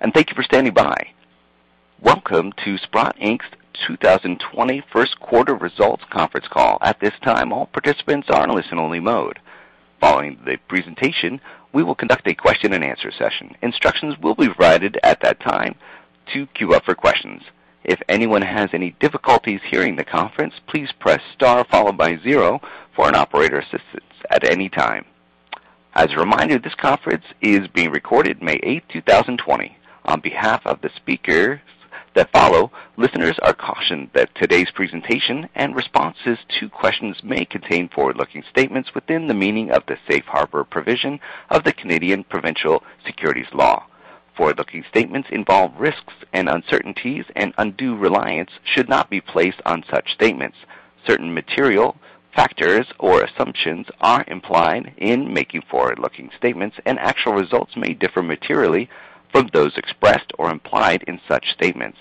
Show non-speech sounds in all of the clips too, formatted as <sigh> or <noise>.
and thank you for standing by. Welcome to Sprott Inc.'s 2020 first quarter results conference call. At this time, all participants are in listen-only mode. Following the presentation, we will conduct a question and answer session. Instructions will be provided at that time to queue up for questions. If anyone has any difficulties hearing the conference, please press star followed by zero for an operator assistance at any time. As a reminder, this conference is being recorded May 8, 2020. On behalf of the speakers that follow, listeners are cautioned that today's presentation and responses to questions may contain forward-looking statements within the meaning of the safe harbor provision of the Canadian provincial securities law. Forward-looking statements involve risks and uncertainties, and undue reliance should not be placed on such statements. Certain material factors or assumptions are implied in making forward-looking statements, and actual results may differ materially from those expressed or implied in such statements.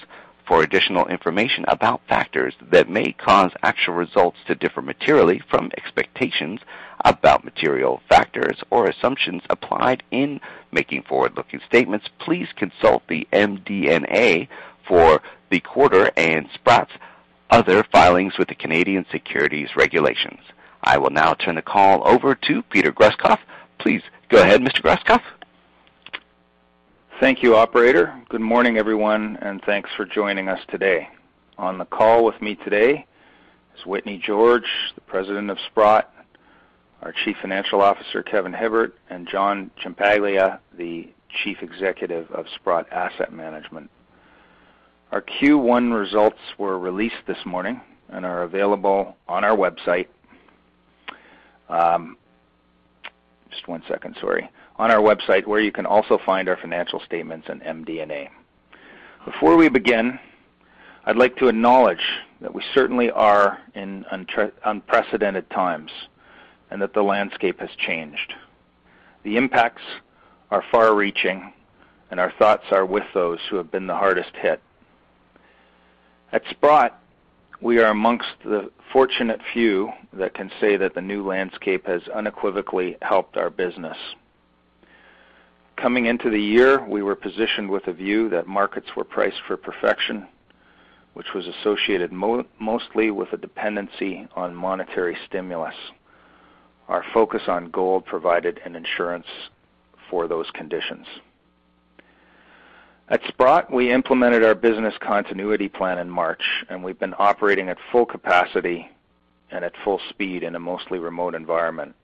For additional information about factors that may cause actual results to differ materially from expectations about material factors or assumptions applied in making forward-looking statements, please consult the MD&A for the quarter and Sprott's other filings with the Canadian securities regulations. I will now turn the call over to Peter Grosskopf. Please go ahead, Mr. Grosskopf. Thank you, operator. Good morning, everyone, and thanks for joining us today. On the call with me today is Whitney George, the President of Sprott, our Chief Financial Officer, Kevin Hibbert, and John Ciampaglia, the Chief Executive of Sprott Asset Management. Our Q1 results were released this morning and are available on our website. Um, just one second, sorry. On our website, where you can also find our financial statements and MD&A. Before we begin, I'd like to acknowledge that we certainly are in unprecedented times and that the landscape has changed. The impacts are far-reaching, and our thoughts are with those who have been the hardest hit. At Sprott, we are amongst the fortunate few that can say that the new landscape has unequivocally helped our business. Coming into the year, we were positioned with a view that markets were priced for perfection, which was associated mo mostly with a dependency on monetary stimulus. Our focus on gold provided an insurance for those conditions. At Sprott, we implemented our business continuity plan in March, and we've been operating at full capacity and at full speed in a mostly remote environment.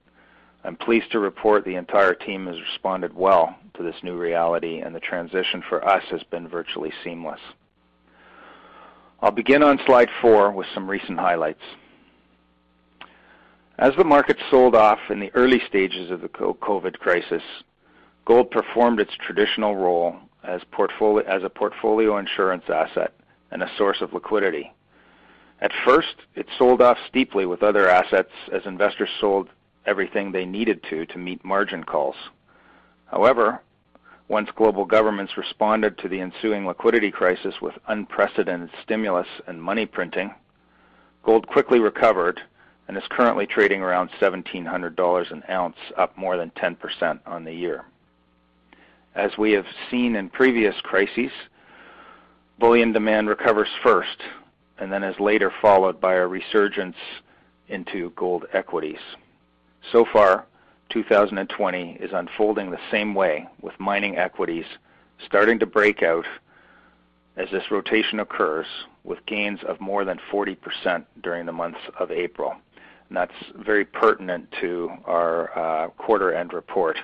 I'm pleased to report the entire team has responded well to this new reality, and the transition for us has been virtually seamless. I'll begin on slide four with some recent highlights. As the market sold off in the early stages of the COVID crisis, gold performed its traditional role as a portfolio insurance asset and a source of liquidity. At first, it sold off steeply with other assets as investors sold everything they needed to to meet margin calls. However, once global governments responded to the ensuing liquidity crisis with unprecedented stimulus and money printing, gold quickly recovered and is currently trading around $1,700 an ounce, up more than 10% on the year. As we have seen in previous crises, bullion demand recovers first and then is later followed by a resurgence into gold equities. So far, 2020 is unfolding the same way, with mining equities starting to break out as this rotation occurs, with gains of more than 40% during the months of April. And that's very pertinent to our uh, quarter end report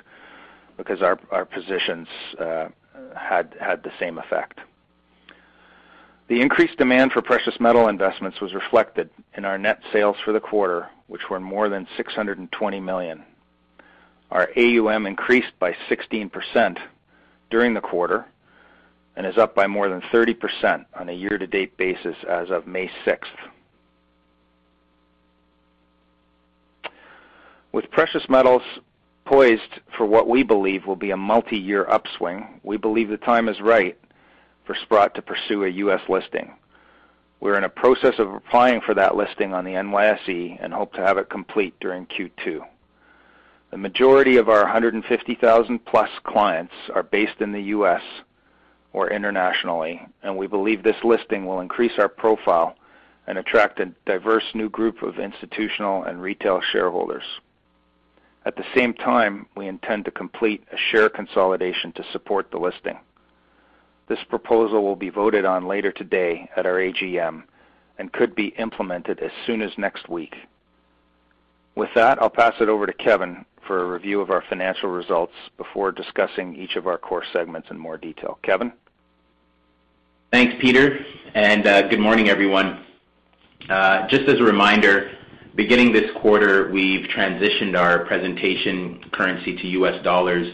because our, our positions uh, had, had the same effect. The increased demand for precious metal investments was reflected in our net sales for the quarter, which were more than 620 million. Our AUM increased by 16% during the quarter and is up by more than 30% on a year-to-date basis as of May 6th. With precious metals poised for what we believe will be a multi-year upswing, we believe the time is right for Sprott to pursue a U.S. listing. We're in a process of applying for that listing on the NYSE and hope to have it complete during Q2. The majority of our 150,000 plus clients are based in the U.S. or internationally, and we believe this listing will increase our profile and attract a diverse new group of institutional and retail shareholders. At the same time, we intend to complete a share consolidation to support the listing. This proposal will be voted on later today at our AGM and could be implemented as soon as next week. With that, I'll pass it over to Kevin for a review of our financial results before discussing each of our core segments in more detail. Kevin? Thanks, Peter, and uh, good morning, everyone. Uh, just as a reminder, beginning this quarter, we've transitioned our presentation currency to US dollars,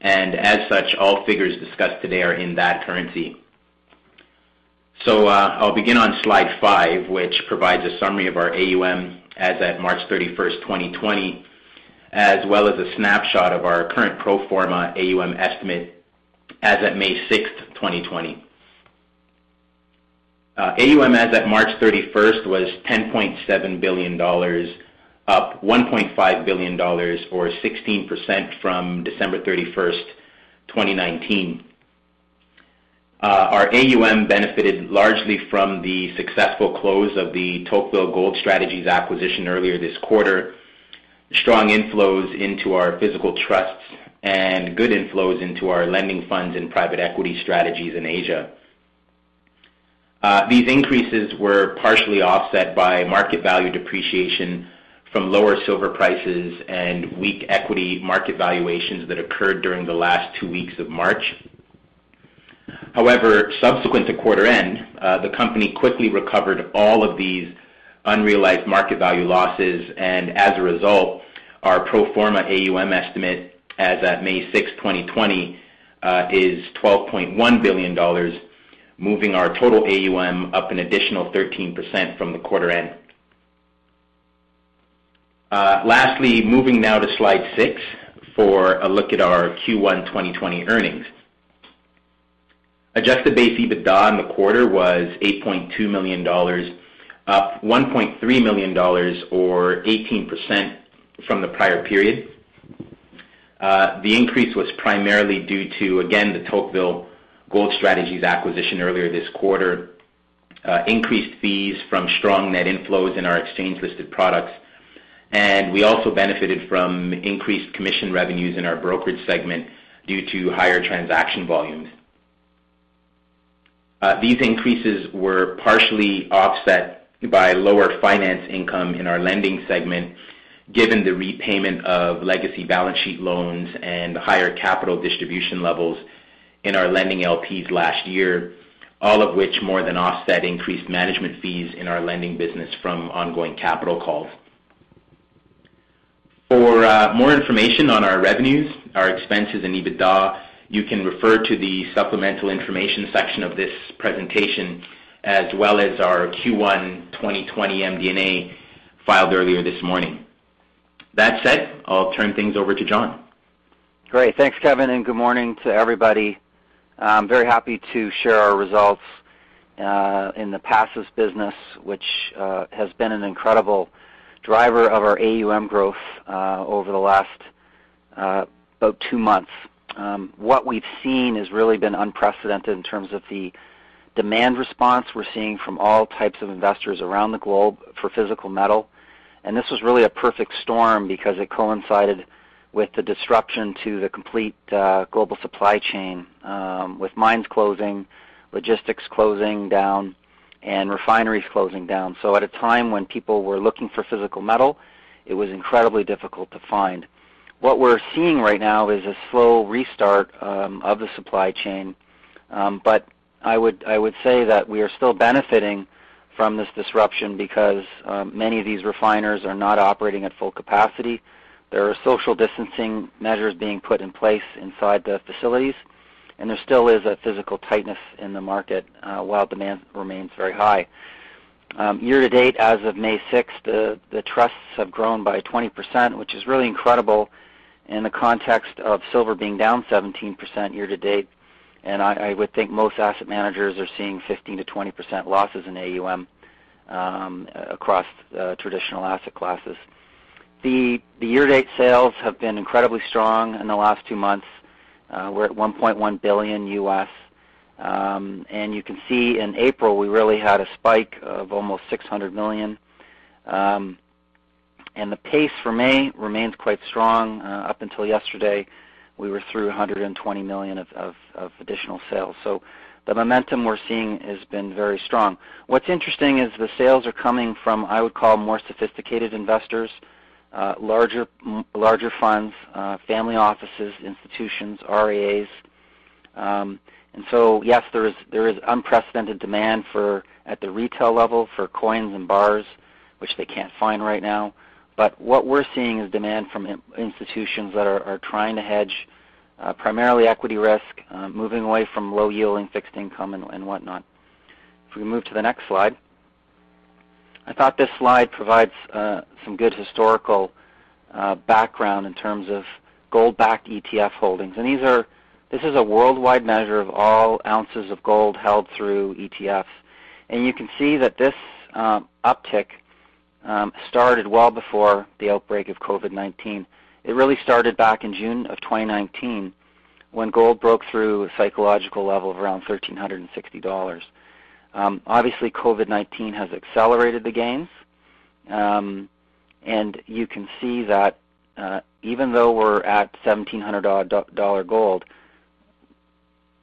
and as such, all figures discussed today are in that currency. So uh, I'll begin on slide five, which provides a summary of our AUM as at March 31st, 2020, as well as a snapshot of our current pro forma AUM estimate as at May 6th, 2020. AUM as at March 31st was $10.7 billion, up $1.5 billion or 16% from December 31st, 2019. Uh, our AUM benefited largely from the successful close of the Tocqueville Gold Strategies acquisition earlier this quarter, strong inflows into our physical trusts, and good inflows into our lending funds and private equity strategies in Asia. Uh, these increases were partially offset by market value depreciation from lower silver prices and weak equity market valuations that occurred during the last two weeks of March. However, subsequent to quarter end, uh, the company quickly recovered all of these unrealized market value losses, and as a result, our pro forma AUM estimate as at May 6, 2020, uh, is $12.1 billion, moving our total AUM up an additional 13% from the quarter end. Lastly, moving now to slide six for a look at our Q1 2020 earnings. Adjusted base EBITDA in the quarter was $8.2 million, up $1.3 million or 18% from the prior period. Uh the increase was primarily due to, again, the Tocqueville Gold Strategies acquisition earlier this quarter, uh increased fees from strong net inflows in our exchange-listed products, and we also benefited from increased commission revenues in our brokerage segment due to higher transaction volumes. Uh, these increases were partially offset by lower finance income in our lending segment, given the repayment of legacy balance sheet loans and higher capital distribution levels in our lending LPs last year, all of which more than offset increased management fees in our lending business from ongoing capital calls. For uh, more information on our revenues, our expenses, and EBITDA, you can refer to the supplemental information section of this presentation, as well as our Q1 2020 MD&A filed earlier this morning. That said, I'll turn things over to John. Great. Thanks, Kevin, and good morning to everybody. I'm very happy to share our results uh, in the passives business, which uh, has been an incredible driver of our AUM growth uh, over the last uh, about two months. Um, what we've seen has really been unprecedented in terms of the demand response we're seeing from all types of investors around the globe for physical metal. And this was really a perfect storm because it coincided with the disruption to the complete uh, global supply chain, um, with mines closing, logistics closing down, and refineries closing down. So at a time when people were looking for physical metal, it was incredibly difficult to find. What we're seeing right now is a slow restart of the supply chain. Um, but I would I would say that we are still benefiting from this disruption because many of these refiners are not operating at full capacity. There are social distancing measures being put in place inside the facilities, and there still is a physical tightness in the market uh, while demand remains very high. Um, year to date, as of May 6th, the trusts have grown by 20%, which is really incredible in the context of silver being down 17% year to date. And I would think most asset managers are seeing 15 to 20% losses in AUM across traditional asset classes. The year-to-date sales have been incredibly strong in the last two months. Uh, we're at 1.1 billion U.S., um, and You can see in April, we really had a spike of almost 600 million, um, and The pace for May remains quite strong. Uh, up until yesterday, we were through $120 million of additional sales. So the momentum we're seeing has been very strong. What's interesting is the sales are coming from, I would call, more sophisticated investors, Uh, larger larger funds, uh, family offices, institutions, REAs, um, and so Yes, there is, there is unprecedented demand for, at the retail level for coins and bars, which they can't find right now. But what we're seeing is demand from institutions that are trying to hedge uh, primarily equity risk, moving away from low-yielding fixed income and whatnot. If we move to the next slide. I thought this slide provides uh, some good historical uh, background in terms of gold-backed ETF holdings. And these are, this is a worldwide measure of all ounces of gold held through ETFs. And you can see that this um, uptick um, started well before the outbreak of COVID-19. It really started back in June of 2019 when gold broke through a psychological level of around $1,360. Um, obviously, COVID-19 has accelerated the gains. Um, and you can see that uh, even though we're at $1,700 gold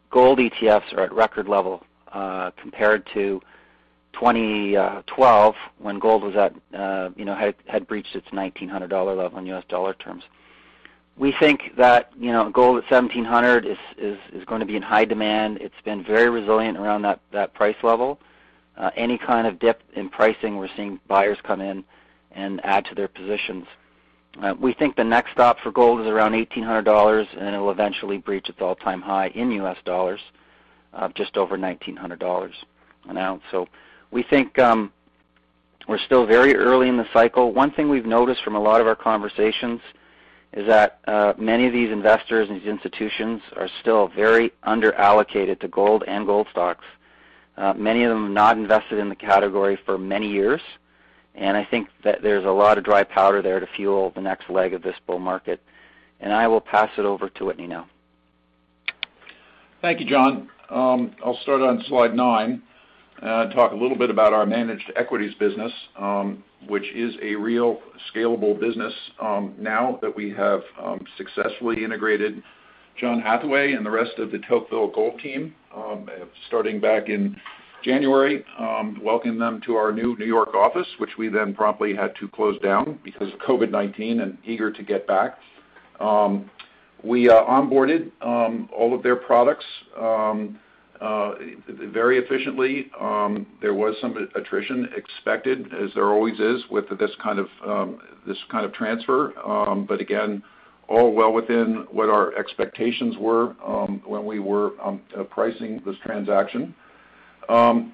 gold ETFs are at record level uh, compared to 2012 when gold was at, uh, you know, had breached its $1,900 level in US dollar terms. We think that you know gold at $1,700 is going to be in high demand. It's been very resilient around that that price level. Uh, any kind of dip in pricing, we're seeing buyers come in and add to their positions. Uh, we think the next stop for gold is around $1,800, and it'll eventually breach its all-time high in US dollars of just over $1,900 an ounce. So we think um, we're still very early in the cycle. One thing we've noticed from a lot of our conversations is that uh, many of these investors and these institutions are still very under-allocated to gold and gold stocks. Uh, many of them have not invested in the category for many years, and I think that there's a lot of dry powder there to fuel the next leg of this bull market. And I will pass it over to Whitney now. Thank you, John. Um, I'll start on slide nine and talk a little bit about our managed equities business, um, which is a real scalable business um, now that we have um, successfully integrated John Hathaway and the rest of the Tocqueville Gold team um, starting back in January, um welcoming them to our new New York office, which we then promptly had to close down because of COVID-19 and eager to get back. We uh, onboarded all of their products very efficiently. Um, there was some attrition expected, as there always is with this kind of um this kind of transfer. Um but again, all well within what our expectations were um, when we were um, uh, pricing this transaction.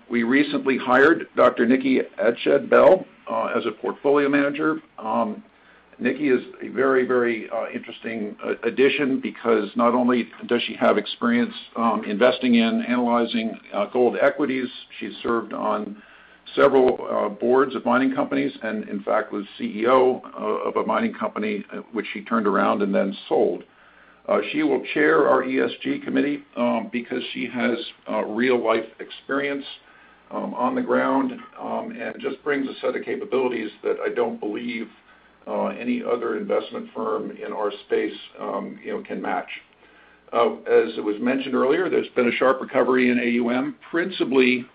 We recently hired Dr. Nikki Adshead-Bell uh, as a portfolio manager. Nikki is a very very uh, interesting uh, addition because not only does she have experience um, investing in analyzing uh, gold equities, she's served on several boards of mining companies and, in fact, was CEO of a mining company which she turned around and then sold. She will chair our ESG committee um, because she has real-life experience um, on the ground and just brings a set of capabilities that I don't believe Uh, any other investment firm in our space um, you know, can match. Uh, as it was mentioned earlier, there's been a sharp recovery in AUM, principally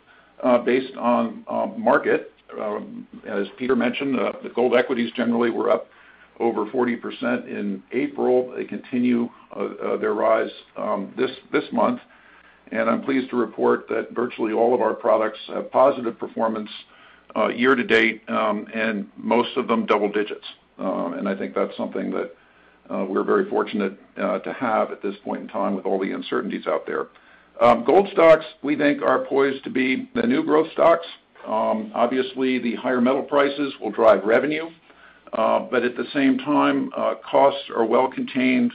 uh, based on um, market. Um, as Peter mentioned, the gold equities generally were up over 40% in April. They continue their rise um this this month. And I'm pleased to report that virtually all of our products have positive performance Uh, year to date, um, and most of them double digits. Um and I think that's something that uh, we're very fortunate uh, to have at this point in time with all the uncertainties out there. Um, gold stocks, we think, are poised to be the new growth stocks. Um, obviously, the higher metal prices will drive revenue. Uh but at the same time, costs are well contained,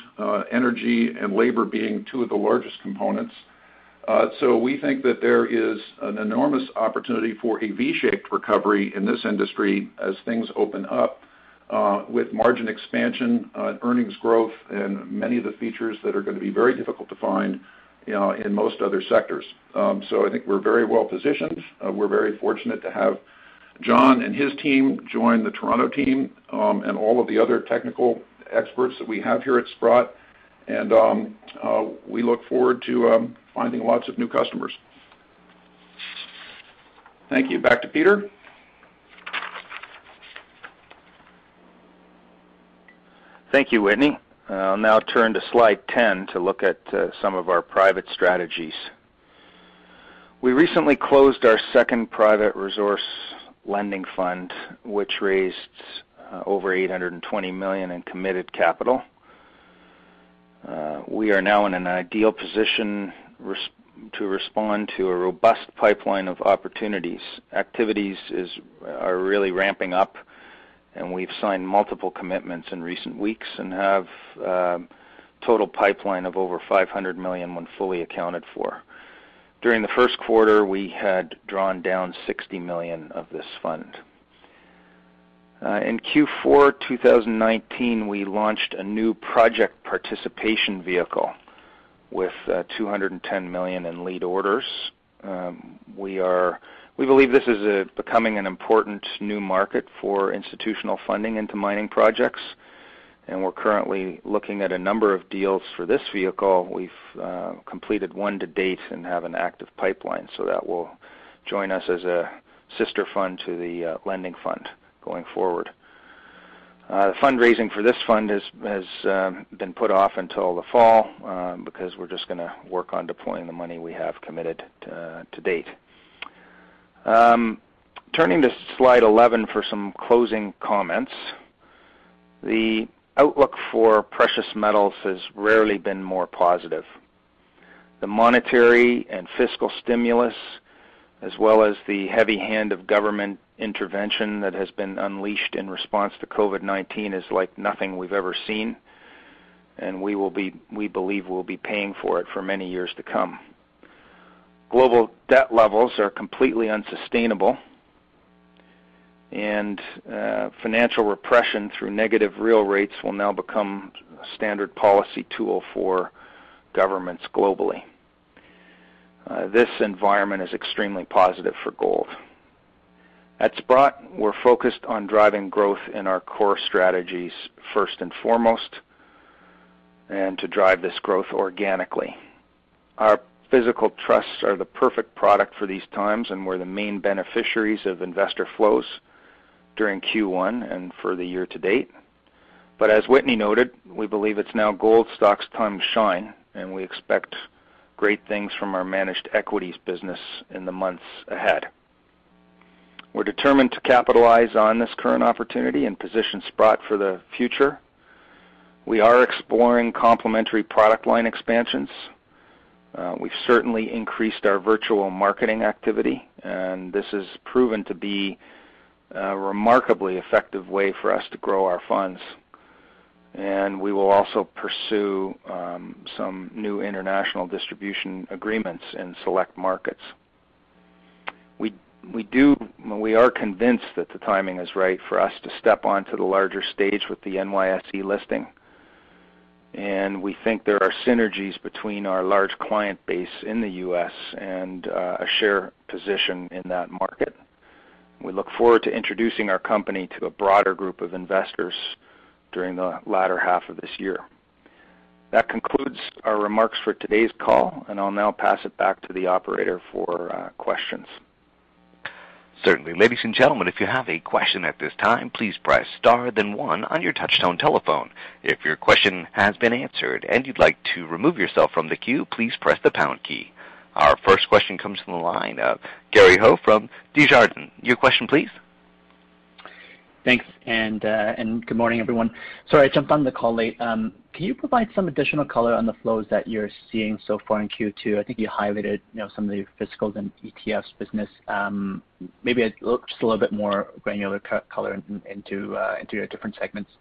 energy and labor being two of the largest components. Uh, we think that there is an enormous opportunity for a V-shaped recovery in this industry as things open up, uh, with margin expansion, uh, earnings growth, and many of the features that are gonna be very difficult to find, in most other sectors. Um so I think we're very well positioned. We're very fortunate to have John and his team join the Toronto team, um, and all of the other technical experts that we have here at Sprott. And um, uh, we look forward to um, finding lots of new customers. Thank you. Back to Peter. Thank you, Whitney. I'll now turn to slide 10 to look at uh, some of our private strategies. We recently closed our second private resource lending fund, which raised uh, over 820 million in committed capital. Uh, we are now in an ideal position to respond to a robust pipeline of opportunities. Activities are really ramping up, and we've signed multiple commitments in recent weeks and have uh, total pipeline of over 500 million when fully accounted for. During the first quarter, we had drawn down 60 million of this fund. Uh, in Q4 2019, we launched a new project participation vehicle with uh, 210 million in lead orders. Um, we believe this is uh, becoming an important new market for institutional funding into mining projects, and we're currently looking at a number of deals for this vehicle. We've completed one to date and have an active pipeline, so that will join us as a sister fund to the lending fund going forward. Uh, the fundraising for this fund has has um, been put off until the fall um, because we're just gonna work on deploying the money we have committed to date. Um, turning to slide 11 for some closing comments. The outlook for precious metals has rarely been more positive. The monetary and fiscal stimulus, as well as the heavy hand of government intervention that has been unleashed in response to COVID-19 is like nothing we've ever seen, and we will be, we believe we'll be paying for it for many years to come. Global debt levels are completely unsustainable, and uh, financial repression through negative real rates will now become a standard policy tool oh for governments globally. Uh, this environment is extremely positive for gold. At Sprott, we're focused on driving growth in our core strategies first and foremost, and to drive this growth organically. Our physical trusts are the perfect product for these times, and we're the main beneficiaries of investor flows during Q1 and for the year to date. But As Whitney noted, we believe it's now gold stocks' time to shine, and we expect great things from our managed equities business in the months ahead. We're determined to capitalize on this current opportunity and position Sprott for the future. We are exploring complementary product line expansions. Uh, We've certainly increased our virtual marketing activity, and this has proven to be a remarkably effective way for us to grow our funds. And we will also pursue um, some new international distribution agreements in select markets. We do we are convinced that the timing is right for us to step onto the larger stage with the NYSE listing, and we think there are synergies between our large client base in the U.S. and uh, a share position in that market. We look forward to introducing our company to a broader group of investors during the latter half of this year. That concludes our remarks for today's call, and I'll now pass it back to the operator for uh, questions. Certainly. Ladies and gentlemen, if you have a question at this time, please press star then one on your touchtone telephone. If your question has been answered and you'd like to remove yourself from the queue, please press the pound key. Our first question comes from the line of Gary Ho from Desjardins. Your question, please. Thanks, uh, and good morning, everyone. Sorry, I jumped on the call late. Um, can you provide some additional color on the flows that you're seeing so far in Q2? I think you highlighted some of the physicals and ETFs business. Um, maybe just a little bit more granular color uh, into your different segments.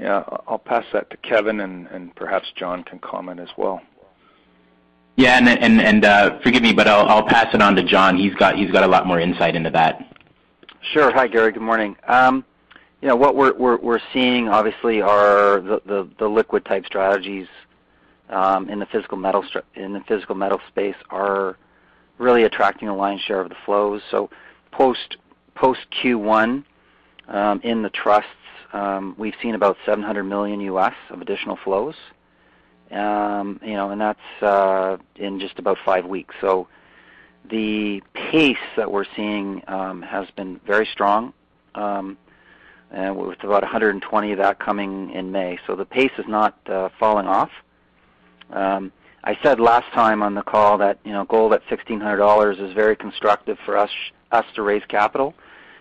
Yeah. I'll pass that to Kevin, and perhaps John can comment as well. Yeah, and uh, forgive me, but I'll pass it on to John. He's got a lot more insight into that. Sure. Hi, Gary. Good morning. Um, you know, what we're seeing, obviously, are the liquid type strategies um, in the physical metal space are really attracting a lion's share of the flows. So post post Q1, um, in the trusts, we've seen about $700 million of additional flows. And that's uh, in just about five weeks. The pace that we're seeing um, has been very strong, um, and with about 120 of that coming in May. So the pace is not uh, falling off. Um, I said last time on the call that you know gold at $1,600 is very constructive for us us to raise capital.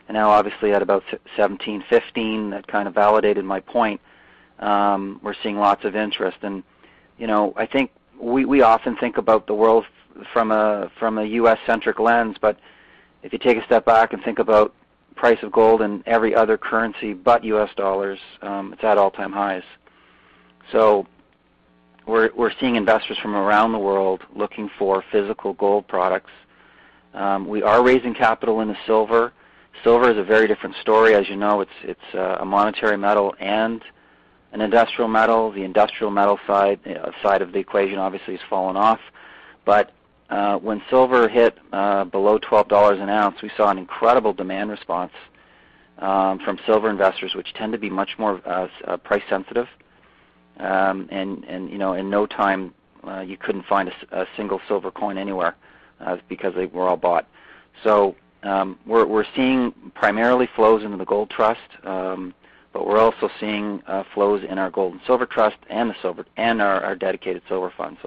And now obviously at about 1,715, that kind of validated my point. We're seeing lots of interest. And you know I think we we often think about the world from a from a U.S.-centric lens, but if you take a step back and think about price of gold in every other currency but U.S. dollars, um, it's at all-time highs. So we're we're seeing investors from around the world looking for physical gold products. Um, we are raising capital into silver. Silver is a very different story. As you know, it's it's uh, a monetary metal and an industrial metal. The industrial metal side uh, side of the equation obviously has fallen off. Uh, when silver hit uh, below $12 an ounce, we saw an incredible demand response um, from silver investors, which tend to be much more uh, price sensitive. Um, and you know, in no time, you couldn't find a single silver coin anywhere because they were all bought. So um, we're seeing primarily flows into the gold trust, um, but we're also seeing flows in our gold and silver trust and the silver and our dedicated silver fund.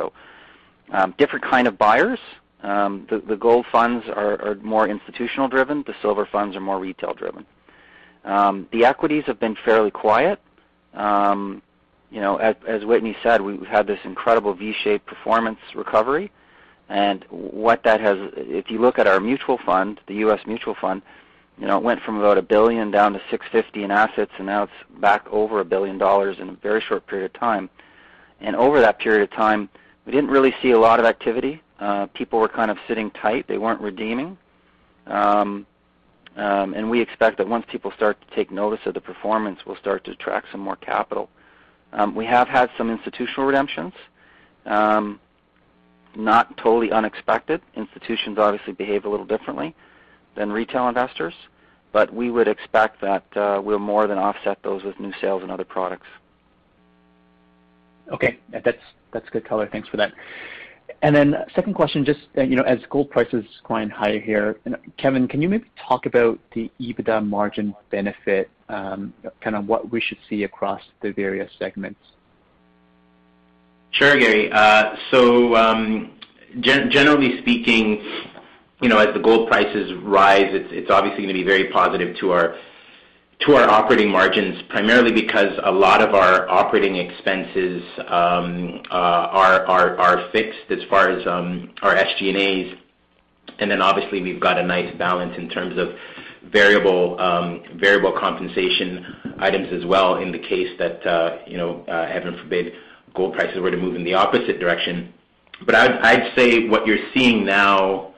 Um, different kind of buyers. Um, the gold funds are more institutional driven. The silver funds are more retail driven. Um, the equities have been fairly quiet. You know, as as, Whitney said, we've had this incredible V-shaped performance recovery. And what that has, if you look at our mutual fund, the U.S. mutual fund, you know, it went from about a 1 billion down to 650 in assets, and now it's back over a $1 billion in a very short period of time. And over that period of time, we didn't really see a lot of activity. Uh, People were kind of sitting tight. They weren't redeeming. Um um, and we expect that once people start to take notice of the performance, we'll start to attract some more capital. Um, We have had some institutional redemptions. um, Not totally unexpected. Institutions obviously behave a little differently than retail investors, but we would expect that uh, we'll more than offset those with new sales and other products. Okay. That's that's good color. Thanks for that. And then Second question, just uh you know, as gold prices climb higher here, Kevin, can you maybe talk about the EBITDA margin benefit, um, kind of what we should see across the various segments? Sure, Gary. Uh, so, um, generally speaking, you know, as the gold prices rise, it's it's obviously going to be very positive to our operating margins, primarily because a lot of our operating expenses um, uh, are are are fixed as far as um, our SG&As. And then obviously we've got a nice balance in terms of variable um variable compensation items as well in the case that, uh, you know, uh, heaven forbid, gold prices were to move in the opposite direction. But I'd say what you're seeing now,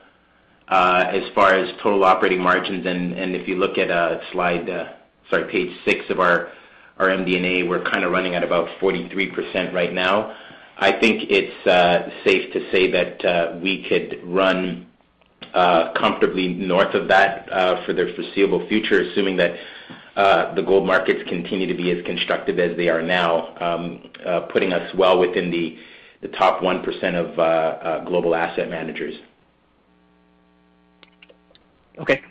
as far as total operating margins, and if you look at page six of our MD&A, we're kind of running at about 43% right now. I think it's uh, safe to say that uh, we could run uh, comfortably north of that for the foreseeable future, assuming that the gold markets continue to be as constructive as they are now, um, putting us well within the top 1% of global asset managers. Okay.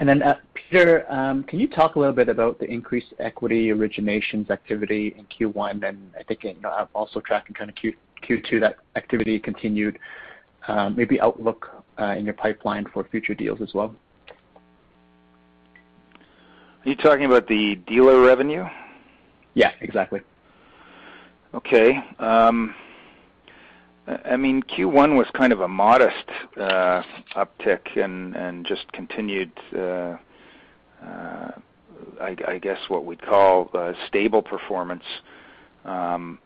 Uh, Peter, um, can you talk a little bit about the increased equity originations activity in Q1? And I think uh, also tracking kind of Q2, that activity continued. Um, maybe outlook uh, in your pipeline for future deals as well. Are you talking about the dealer revenue? Yeah, exactly. Okay. Um, I mean, Q1 was kind of a modest uh, uptick and, just continued, uh, uh, I, guess, what we'd call stable performance. Um,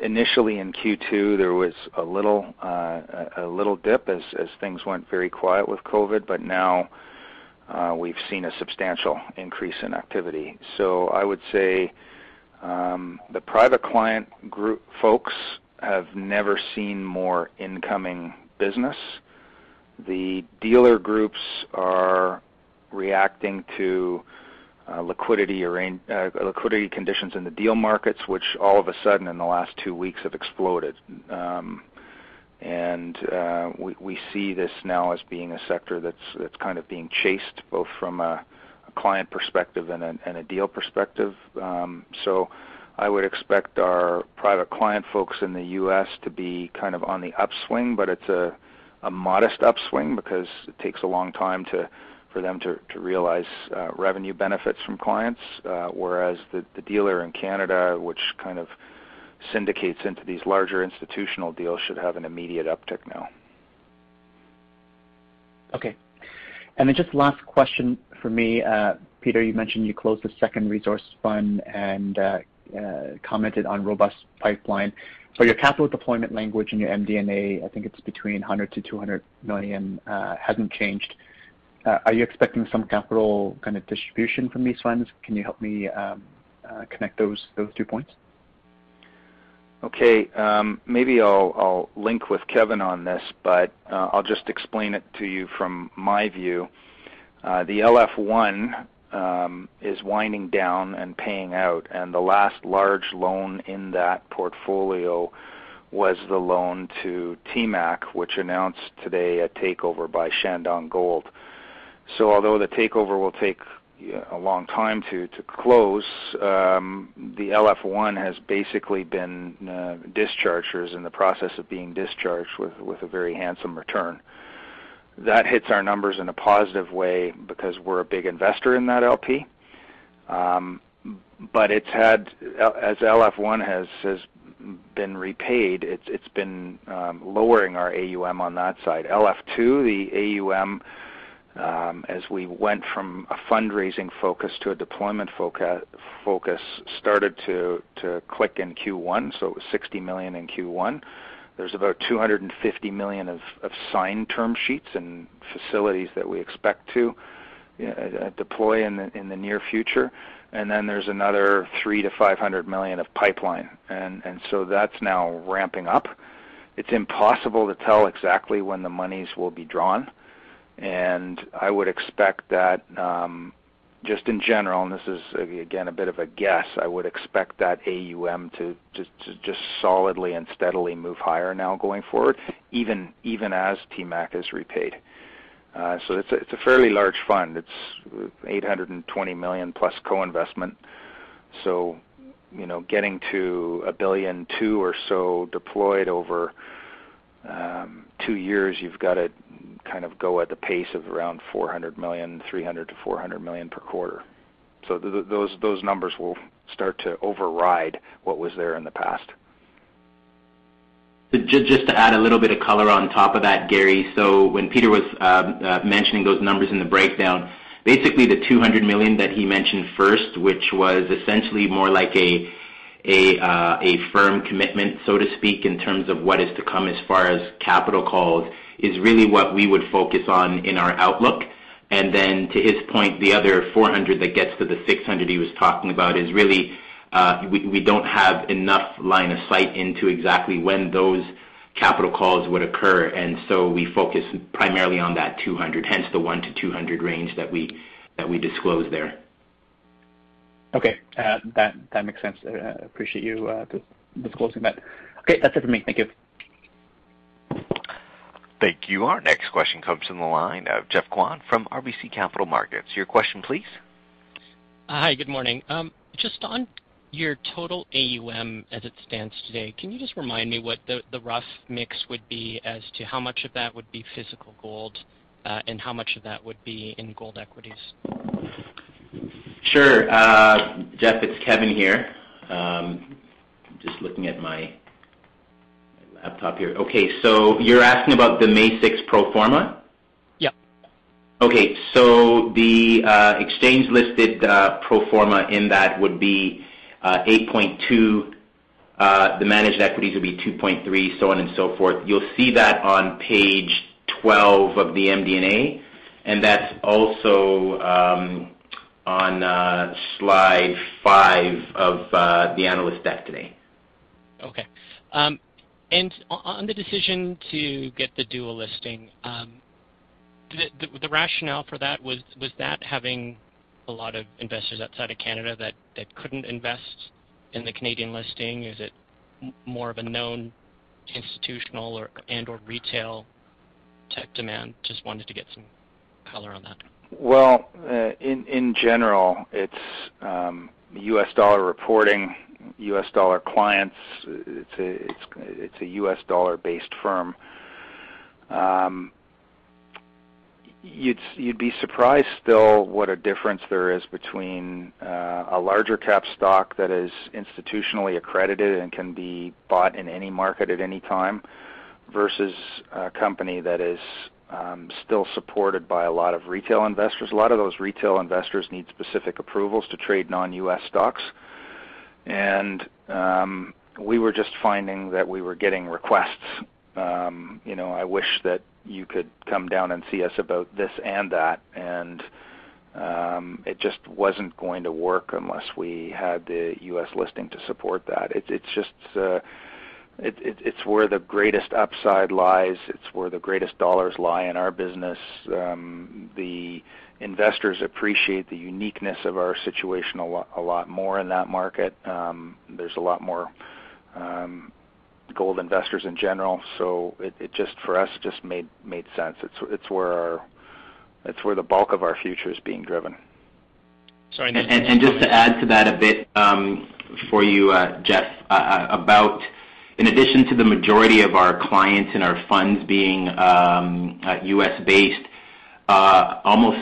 initially in Q2, there was a little dip as, things went very quiet with COVID, but now we've seen a substantial increase in activity. So I would say um, the private client group folks have never seen more incoming business. The dealer groups are reacting to uh, liquidity uh, liquidity conditions in the deal markets, which all of a sudden in the last two weeks have exploded. Um, and uh, we, we see this now as being a sector that's that's kind of being chased both from a, a client perspective and a, and a deal perspective. Um, so I would expect our private client folks in the U.S. to be kind of on the upswing, but it's a, modest upswing because it takes a long time for them to, realize uh, revenue benefits from clients, uh, whereas the, dealer in Canada, which kind of syndicates into these larger institutional deals, should have an immediate uptick now. Okay. And then just last question for me. Uh, Peter, you mentioned you closed the second resource fund and commented on robust pipeline. But your capital deployment language in your MD&A, I think it's between 100 to 200 million, uh, hasn't changed. Uh, are you expecting some capital kind of distribution from these funds? Can you help me um, uh, connect those two points? Okay. Um, maybe I'll link with Kevin on this, but uh, I'll just explain it to you from my view. The LF1 um, is winding down and paying out, and the last large loan in that portfolio was the loan to TMAC, which announced today a takeover by Shandong Gold. So although the takeover will take a long time to to close, um, the LF1 has basically been uh, discharged or is in the process of being discharged with with a very handsome return. That hits our numbers in a positive way because we're a big investor in that LP. Um, but it's had as LF1 has has been repaid, it's it's been um, lowering our AUM on that side. LF2, the AUM um, as we went from a fundraising focus to a deployment focus, started to click in Q1, so it was 60 million in Q1. There's about 250 million of signed term sheets and facilities that we expect to uh, deploy in the near future. and then There's another three to 500 million of pipeline. and so That's now ramping up. It's impossible to tell exactly when the monies will be drawn and I would expect that um, just in general, and this is again a bit of a guess, I would expect that AUM to just solidly and steadily move higher now going forward, even even as TMAC is repaid. Uh, so it's a, it's a fairly large fund. It's 820 million plus co-investment. So, you know, getting to a billion two or so deployed over um, two years, you've got to kind of go at the pace of around 400 million, 300 to 400 million per quarter. So th- those those numbers will start to override what was there in the past. Just to add a little bit of color on top of that, Gary. So when Peter was um, uh, mentioning those numbers in the breakdown, basically the 200 million that he mentioned first, which was essentially more like a a, uh, a firm commitment, so to speak, in terms of what is to come as far as capital calls, is really what we would focus on in our outlook. And then to his point, the other 400 that gets to the 600 he was talking about is really uh, we, we don't have enough line of sight into exactly when those capital calls would occur, and so we focus primarily on that 200, hence the 1 to 200 range that we that we disclose there. Okay. Uh, that that makes sense. Uh, appreciate you uh, disclosing that. Okay, that's it for me. Thank you. Thank you. Our next question comes from the line of Geoff Kwan from RBC Capital Markets. Your question, please. Hi, good morning. Um, just on your total AUM as it stands today, can you just remind me what the, the rough mix would be as to how much of that would be physical gold uh, and how much of that would be in gold equities? Sure. Uh Geoff, it's Kevin here. Um just looking at my laptop here. Okay, so you're asking about the May 6 pro forma? Yep. Okay. So the uh, exchange-listed uh, pro forma in that would be uh, 8.2. The managed equities would be 2.3, so on and so forth. You'll see that on page 12 of the MD&A, and that's also um, on uh, slide five of uh, the analyst deck today. Okay. Um, and on the decision to get the dual listing, um, the rationale for that, was that having a lot of investors outside of Canada that couldn't invest in the Canadian listing? Is it more of a known institutional or and/or retail tech demand? Just wanted to get some color on that. Well, uh, in general, it's um, U.S. dollar reporting, U.S. dollar clients. It's a U.S. dollar-based firm. Um, you'd be surprised still what a difference there is between uh, a larger cap stock that is institutionally accredited and can be bought in any market at any time, versus a company that is still supported by a lot of retail investors. A lot of those retail investors need specific approvals to trade non-U.S. stocks. And um, we were just finding that we were getting requests. Um, you know, I wish that you could come down and see us about this and that, and it just wasn't going to work unless we had the U.S. listing to support that. It's where the greatest upside lies. It's where the greatest dollars lie in our business. Um, the investors appreciate the uniqueness of our situation a lot more in that market. Um, there's a lot more um, gold investors in general. So it, it just for us, it just made made sense. It's it's where our it's where the bulk of our future is being driven. Sorry. And just to add to that a bit for you, uh, Geoff, uh, uh, in addition to the majority of our clients and our funds being um, uh, U.S.-based, uh, almost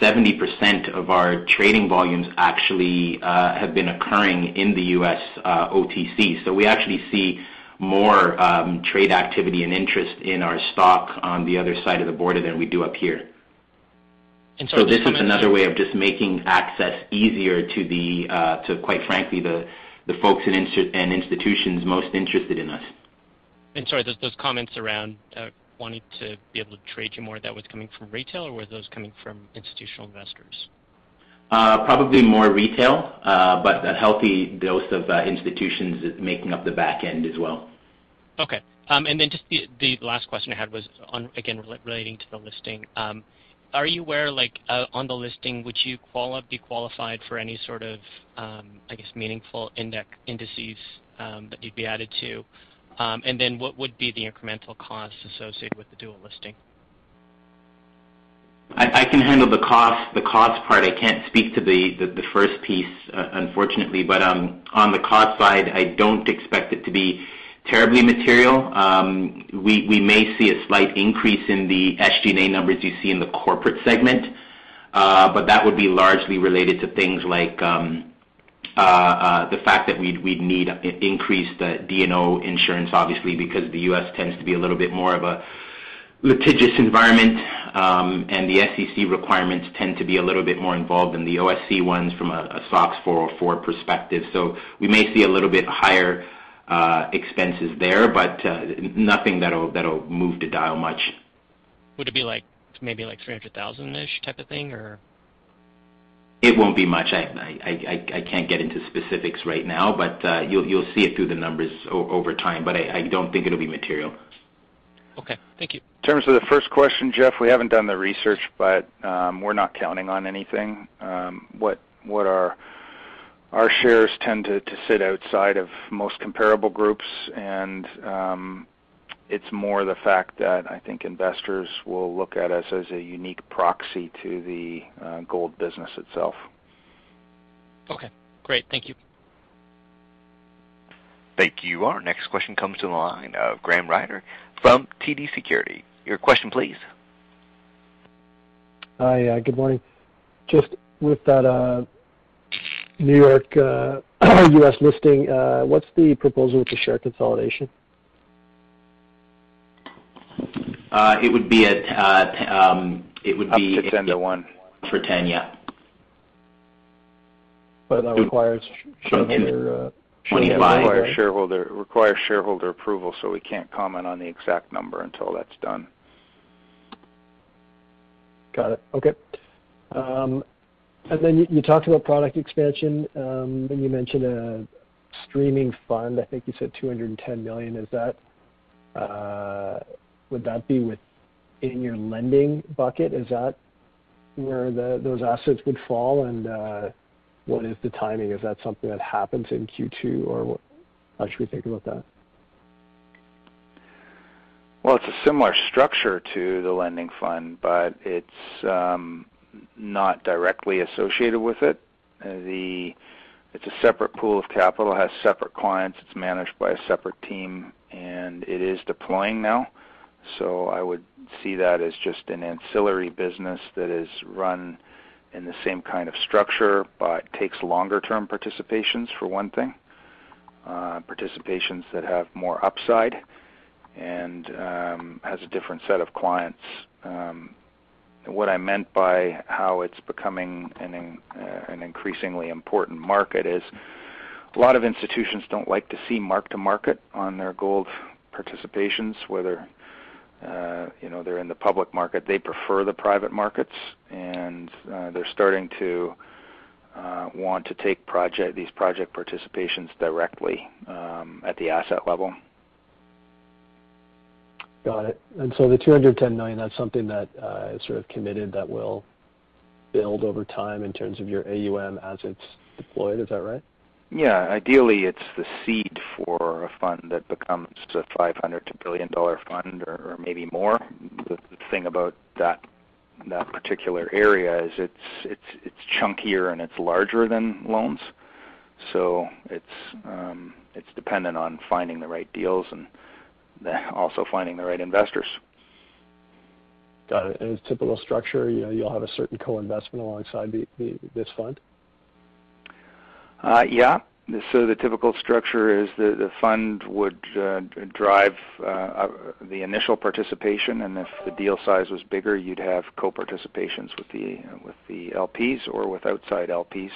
70% of our trading volumes actually uh, have been occurring in the U.S. OTC. So we actually see more um, trade activity and interest in our stock on the other side of the border than we do up here. So- This is another way of just making access easier to the uh to, quite frankly, the folks and institutions most interested in us. And sorry, those comments around uh, wanting to be able to trade you more, that was coming from retail, or were those coming from institutional investors? Uh, probably more retail, uh, but a healthy dose of institutions making up the back end as well. Okay. Um, and then just the last question I had was, on, again, relating to the listing. Um, Are you aware, like uh, on the listing, would you be qualified for any sort of, um, I guess, meaningful index indices um, that you'd be added to? Um, and then what would be the incremental costs associated with the dual listing? I can handle the cost the cost part. I can't speak to the first piece, uh, unfortunately. But um, on the cost side, I don't expect it to be terribly material. Um, we may see a slight increase in the SG&A numbers you see in the corporate segment. Uh, but that would be largely related to things like um, uh, uh, the fact that we'd need increased D&O insurance, obviously, because the U.S. tends to be a little bit more of a litigious environment, um, and the SEC requirements tend to be a little bit more involved than the OSC ones from a SOX 404 perspective. So we may see a little bit higher Uh, expenses there, but uh, nothing that'll move the dial much. Would it be like maybe like 300,000-ish type of thing, or? It won't be much. I can't get into specifics right now, but uh, you'll see it through the numbers over time. But I don't think it'll be material. Okay. Thank you. In terms of the first question, Geoff, we haven't done the research, but um, we're not counting on anything. Um, what our shares tend to sit outside of most comparable groups, and um, it's more the fact that I think investors will look at us as a unique proxy to the uh, gold business itself. Okay, great. Thank you. Thank you. Our next question comes to the line of Graham Ryding from TD Security. Your question, please. Hi. Uh, good morning. Just with that uh, New York uh, <clears throat> U.S. listing, uh, what's the proposal with the share consolidation? Uh, it would be at um, it would be Up to 10 to 1. For 10, yeah. But that requires shareholder. 25. Requires shareholder approval, so we can't comment on the exact number until that's done. Got it. Okay. Um, And then you talked about product expansion, um, and you mentioned a streaming fund. I think you said 210 million. Is that uh, would that be within your lending bucket? Is that where those assets would fall? And uh, what is the timing? Is that something that happens in Q2, or how should we think about that? Well, it's a similar structure to the lending fund, but it's um, not directly associated with it. Uh, the It's a separate pool of capital, has separate clients. It's managed by a separate team, and it is deploying now. So I would see that as just an ancillary business that is run in the same kind of structure, but takes longer-term participations, for one thing. Uh, participations that have more upside and um, has a different set of clients. Um, What I meant by how it's becoming an uh, an increasingly important market is a lot of institutions don't like to see mark-to-market on their gold participations, whether uh, you know, they're in the public market. They prefer the private markets, and uh, they're starting to want to take project these project participations directly um, at the asset level. Got it. And so the 210 million, that's something that uh, is sort of committed that will build over time in terms of your AUM as it's deployed. Is that right? Yeah. Ideally, it's the seed for a fund that becomes a 500 million dollar fund or maybe more. The thing about that particular area is it's chunkier and it's larger than loans. So it's um, dependent on finding the right deals and also finding the right investors. Got it. Its typical structure, you know, you'll have a certain co-investment alongside this fund? Uh, yeah. So the typical structure is the the fund would uh, drive uh, the initial participation, and if the deal size was bigger, you'd have co-participations with the with the LPs or with outside LPs.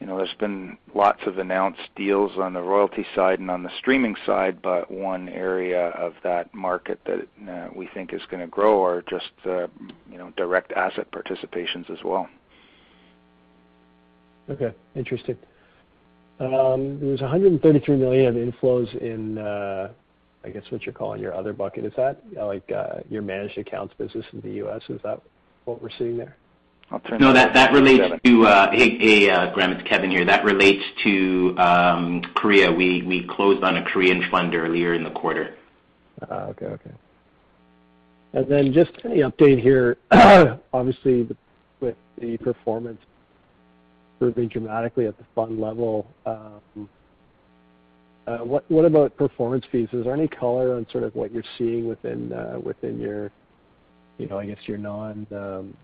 You know, there's been lots of announced deals on the royalty side and on the streaming side, but one area of that market that we think is gonna grow are just uh, you know, direct asset participations as well. Okay. Interesting. There was 133 million of inflows in, uh, I guess, what you're calling your other bucket. Is that, like, your managed accounts business in the U.S.? Is that what we're seeing there? I'll turn No, that that relates to. Uh, hey, uh, Graham, it's Kevin here. That relates to um, Korea. We we closed on a Korean fund earlier in the quarter. Ah, okay. Okay. And then just any update here, <clears throat> obviously with the performance improving dramatically at the fund level, um, uh, what what about performance fees? Is there any color on sort of what you're seeing within your, you know, I guess your non um,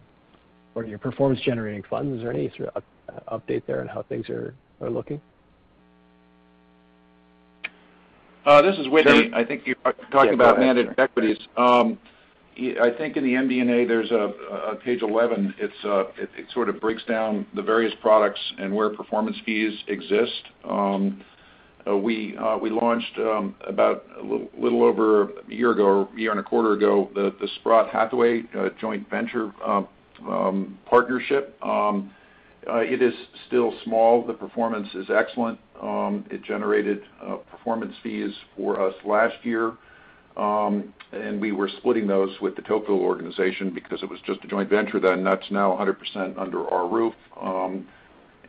or your performance generating funds? Is there any sort of update there on how things are looking? Uh, this is Whitney. I think you're talking about managed equities. Um, I think in the MD&A, there's a page 11. Uh, it sort of breaks down the various products and where performance fees exist. Um, uh, we launched um, about a little over a year ago, a year and a quarter ago, the Sprott Hathaway joint venture Um, partnership. Um, uh, it is still small. The performance is excellent. Um, it generated uh, performance fees for us last year. And we were splitting those with the Tocqueville organization because it was just a joint venture then. That's now 100% under our roof.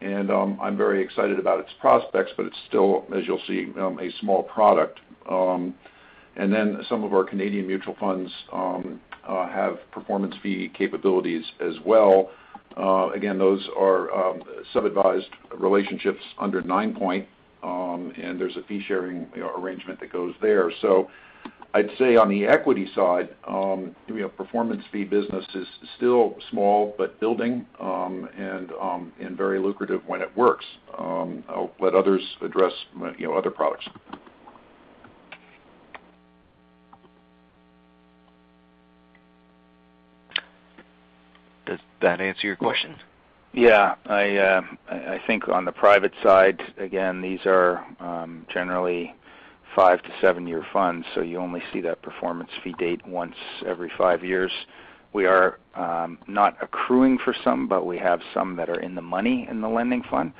And I'm very excited about its prospects, but it's still, as you'll see, a small product. Um and then some of our Canadian mutual funds Uh, have performance fee capabilities as well. Uh, again, those are um, sub-advised relationships under Ninepoint, um, and there's a fee-sharing, arrangement that goes there. So I'd say on the equity side, um, you know, performance fee business is still small but building, and very lucrative when it works. I'll let others address, you know, other products. Does that answer your question? Yeah. I um I think on the private side, again, these are um, generally five to seven-year funds, so you only see that performance fee date once every five years. We are um, not accruing for some, but we have some that are in the money in the lending fund.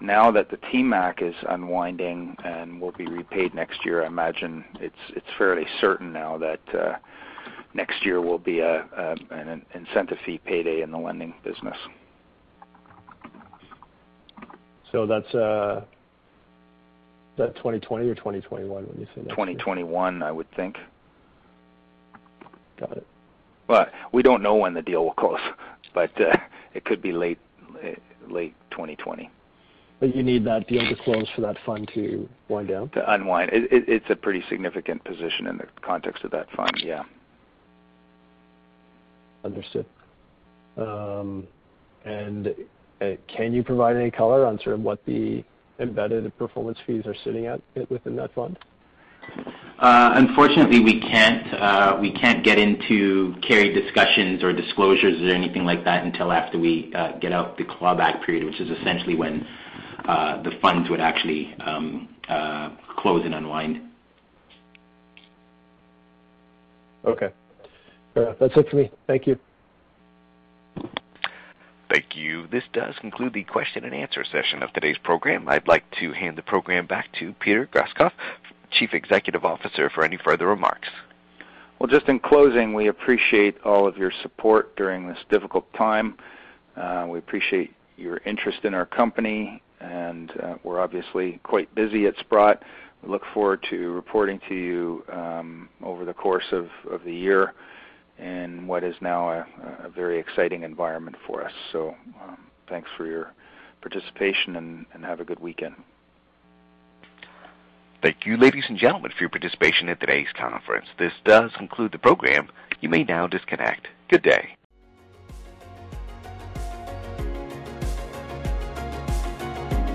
Now that the TMAC is unwinding and will be repaid next year, I imagine it's it's fairly certain now that uh, next year will be an incentive fee payday in the lending business. So that's uh, 2020 or 2021 when you say next year? 2021, I would think. Got it. We don't know when the deal will close, but uh, it could be late uh, 2020. You need that deal to close for that fund to wind down? To unwind. It's a pretty significant position in the context of that fund, yeah. Understood. Um, and uh, can you provide any color on sort of what the embedded performance fees are sitting at within that fund? Uh, unfortunately, we can't uh we can't get into carry discussions or disclosures or anything like that until after we uh, get out the clawback period, which is essentially when the funds would actually um, close and unwind. Okay. Uh, that's it for me. Thank you. Thank you. This does conclude the question and answer session of today's program. I'd like to hand the program back to Peter Grosskopf, Chief Executive Officer, for any further remarks. Well, just in closing, we appreciate all of your support during this difficult time. Uh, we appreciate your interest in our company, and uh, we're obviously quite busy at Sprott. We look forward to reporting to you um, over the course of the year in what is now a very exciting environment for us. So um, thanks for your participation and have a good weekend. Thank you, ladies and gentlemen, for your participation in today's conference. This does conclude the program. You may now disconnect. Good day.